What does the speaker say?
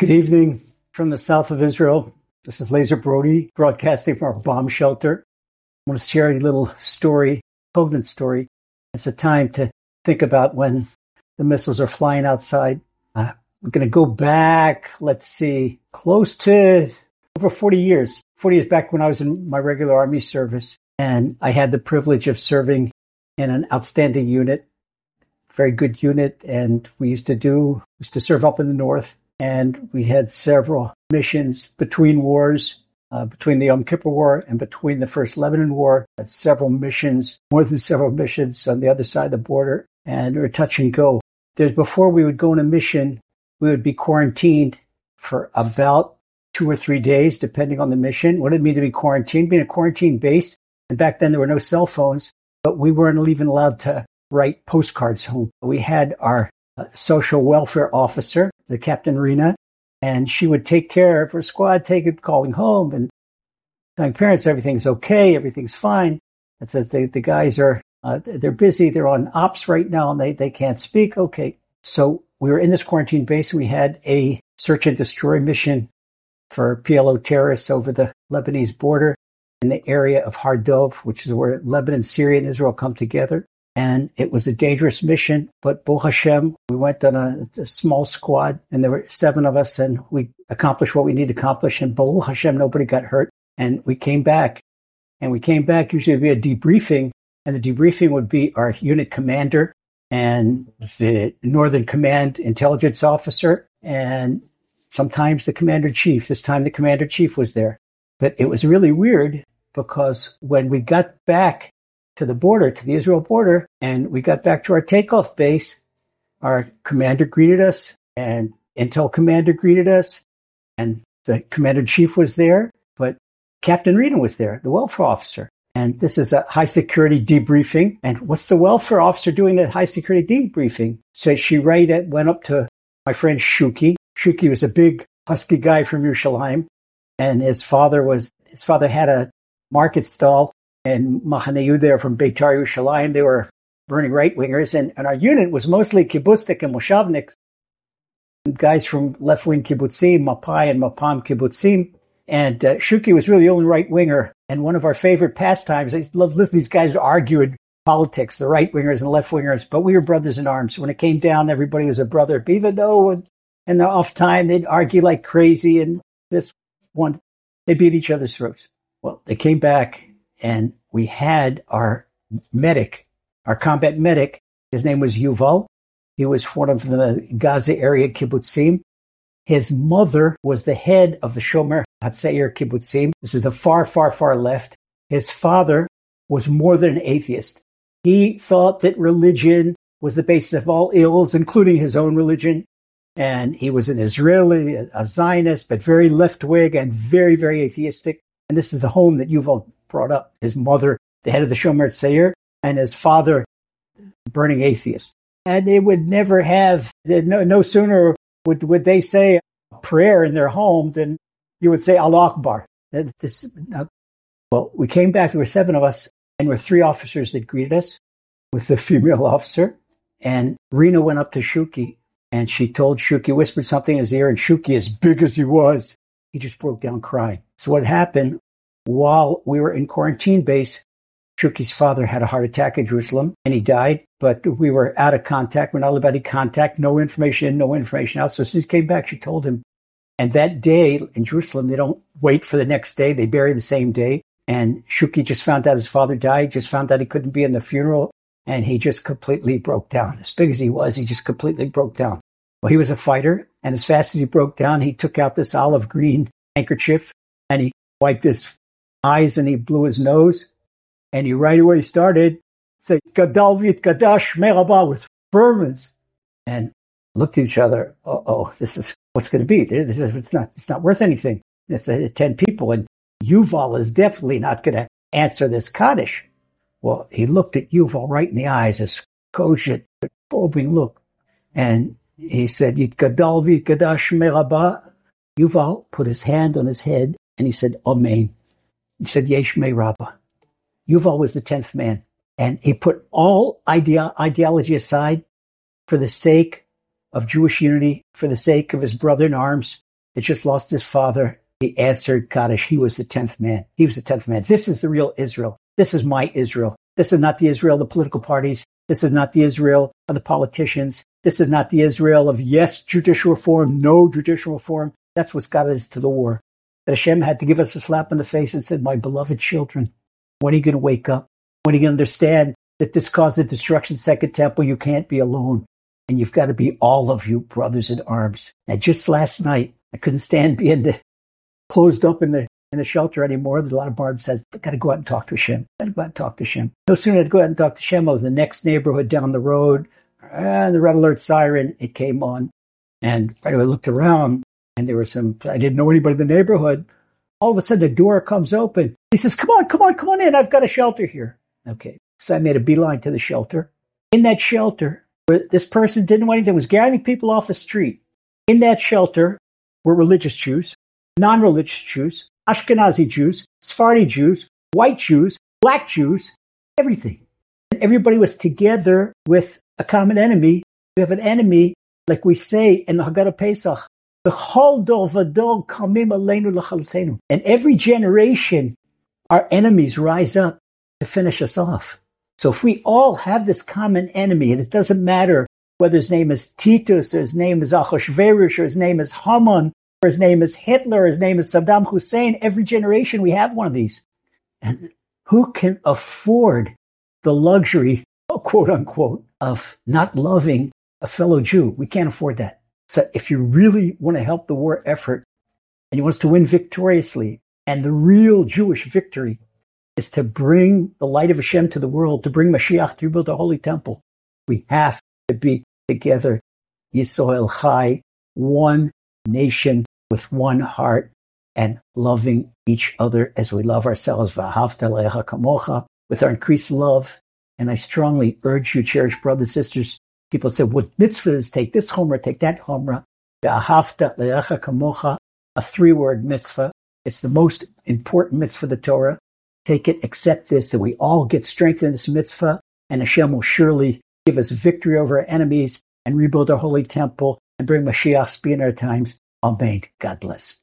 Good evening from the south of Israel. This is Lazer Brody broadcasting from our bomb shelter. I want to share a little story, poignant story. It's a time to think about when the missiles are flying outside. Uh, we're going to go back, let's see, close to over 40 years. 40 years back when I was in my regular army service, and I had the privilege of serving in an outstanding unit, very good unit, and we used to do, used to serve up in the north and we had several missions between wars, uh, between the Yom Kippur War and between the First Lebanon War. Had several missions, more than several missions on the other side of the border, and we were touch and go. There's before we would go on a mission, we would be quarantined for about two or three days, depending on the mission. What did it mean to be quarantined? Being a quarantine base, and back then there were no cell phones, but we weren't even allowed to write postcards home. We had our social welfare officer the Captain Rena, and she would take care of her squad, take it, calling home and telling parents everything's okay, everything's fine. It says the, the guys are, uh, they're busy, they're on ops right now and they, they can't speak. Okay. So we were in this quarantine base. and We had a search and destroy mission for PLO terrorists over the Lebanese border in the area of Har Dov, which is where Lebanon, Syria, and Israel come together and it was a dangerous mission. But Bo Hashem, we went on a, a, small squad, and there were seven of us, and we accomplished what we needed to accomplish. And Bo Hashem, nobody got hurt, and we came back. And we came back. Usually, it'd be a debriefing, and the debriefing would be our unit commander and the Northern Command intelligence officer, and sometimes the commander chief. This time, the commander chief was there. But it was really weird because when we got back to the border, to the Israel border. And we got back to our takeoff base. Our commander greeted us and Intel commander greeted us and the commander chief was there, but Captain Rena was there, the welfare officer. And this is a high security debriefing. And what's the welfare officer doing at high security debriefing? So she right went up to my friend Shuki. Shuki was a big husky guy from Yerushalayim. And his father was, his father had a market stall and Machane Yehuda from Beitar Yerushalayim. They were burning right wingers, and, and our unit was mostly kibbutznik and moshavnik, guys from left wing kibbutzim, Mapai and Mapam kibbutzim. And uh, Shuki was really the only right winger. And one of our favorite pastimes, I love listening to these guys argue in politics, the right wingers and left wingers, but we were brothers in arms. When it came down, everybody was a brother. Even though in the off time, they'd argue like crazy. And this one, they beat each other's throats. Well, they came back and we had our medic, our combat medic. His name was Yuval. He was one of the Gaza area kibbutzim. His mother was the head of the Shomer Hatzair kibbutzim. This is the far, far, far left. His father was more than an atheist. He thought that religion was the basis of all ills, including his own religion. And he was an Israeli, a Zionist, but very left wing and very, very atheistic. And this is the home that Yuval brought up. His mother, the head of the Shomer Tzair, and his father, burning atheist. And they would never have, no, no sooner would, would they say a prayer in their home than you would say Allah Akbar. This, uh, well, we came back, there were seven of us, and there were three officers that greeted us with the female officer. And Rena went up to Shuki and she told Shuki, whispered something in his ear, and Shuki, as big as he was, he just broke down crying. So what happened while we were in quarantine base, Shuki's father had a heart attack in Jerusalem and he died, but we were out of contact. We're not allowed to contact, no information in, no information out. So as soon as he came back, she told him. And that day in Jerusalem, they don't wait for the next day. They bury the same day. And Shuki just found out his father died, just found out he couldn't be in the funeral. And he just completely broke down. As big as he was, he just completely broke down. Well, he was a fighter. And as fast as he broke down, he took out this olive green handkerchief and he wiped his eyes and he blew his nose. And he right away started say Gadalvit Gadash Meraba with fervence and looked at each other. Oh, this is what's going to be. This is, it's not, it's not worth anything. It's a, 10 people and Yuval is definitely not going to answer this Kaddish. Well, he looked at Yuval right in the eyes, this cogent, probing look. And he said, Gadalvit Gadash Meraba. Yuval put his hand on his head and he said, Amen. He said, Yehei Shmei Rabbah. Yuval was the 10th man. And he put all ideology aside for the sake of Jewish unity, for the sake of his brother in arms, that just lost his father, he answered Kaddish. He was the 10th man. He was the 10th man. This is the real Israel. This is my Israel. This is not the Israel of the political parties. This is not the Israel of the politicians. This is not the Israel of yes, judicial reform, no judicial reform. That's what's got us to the war. That Hashem had to give us a slap in the face and said, my beloved children, when are you going to wake up? When are you going to understand that this caused the destruction second temple? You can't be alone. And you've got to be all of you brothers in arms. And just last night, I couldn't stand being the, closed up in the in the shelter anymore. There's a lot of Barb said, I got to go out and talk to Shem. I Got to go out and talk to Shem. No sooner did I go out and talk to Shem, I was in the next neighborhood down the road, and the red alert siren, it came on. And right away I looked around, and there were some, I didn't know anybody in the neighborhood. All of a sudden, the door comes open. He says, Come on, come on, come on in. I've got a shelter here. Okay. So I made a beeline to the shelter. In that shelter, where this person didn't want anything, was gathering people off the street. In that shelter were religious Jews, non religious Jews, Ashkenazi Jews, Sephardi Jews, white Jews, black Jews, everything. And everybody was together with a common enemy. We have an enemy, like we say in the Haggadah Pesach, and every generation, our enemies rise up to finish us off. So if we all have this common enemy, and it doesn't matter whether his name is Titus, or his name is Achashverosh, or his name is Haman, or his name is Hitler, or his name is Saddam Hussein. Every generation we have one of these. And who can afford the luxury, quote unquote, of not loving a fellow Jew? We can't afford that. So if you really want to help the war effort and you want us to win victoriously, and the real Jewish victory is to bring the light of Hashem to the world, to bring Mashiach to rebuild the Holy Temple, we have to be together. Yisrael Chai, one nation with one heart and loving each other as we love ourselves with our increased love. And I strongly urge you, cherished brothers, and sisters, people say, what mitzvah is take this chomra, take that chomra. A three word mitzvah. It's the most important mitzvah of the Torah. Take it, accept this, that we all get strength in this mitzvah, and Hashem will surely give us victory over our enemies and rebuild our holy temple and bring Mashiach's speed in our times. Amen. God bless.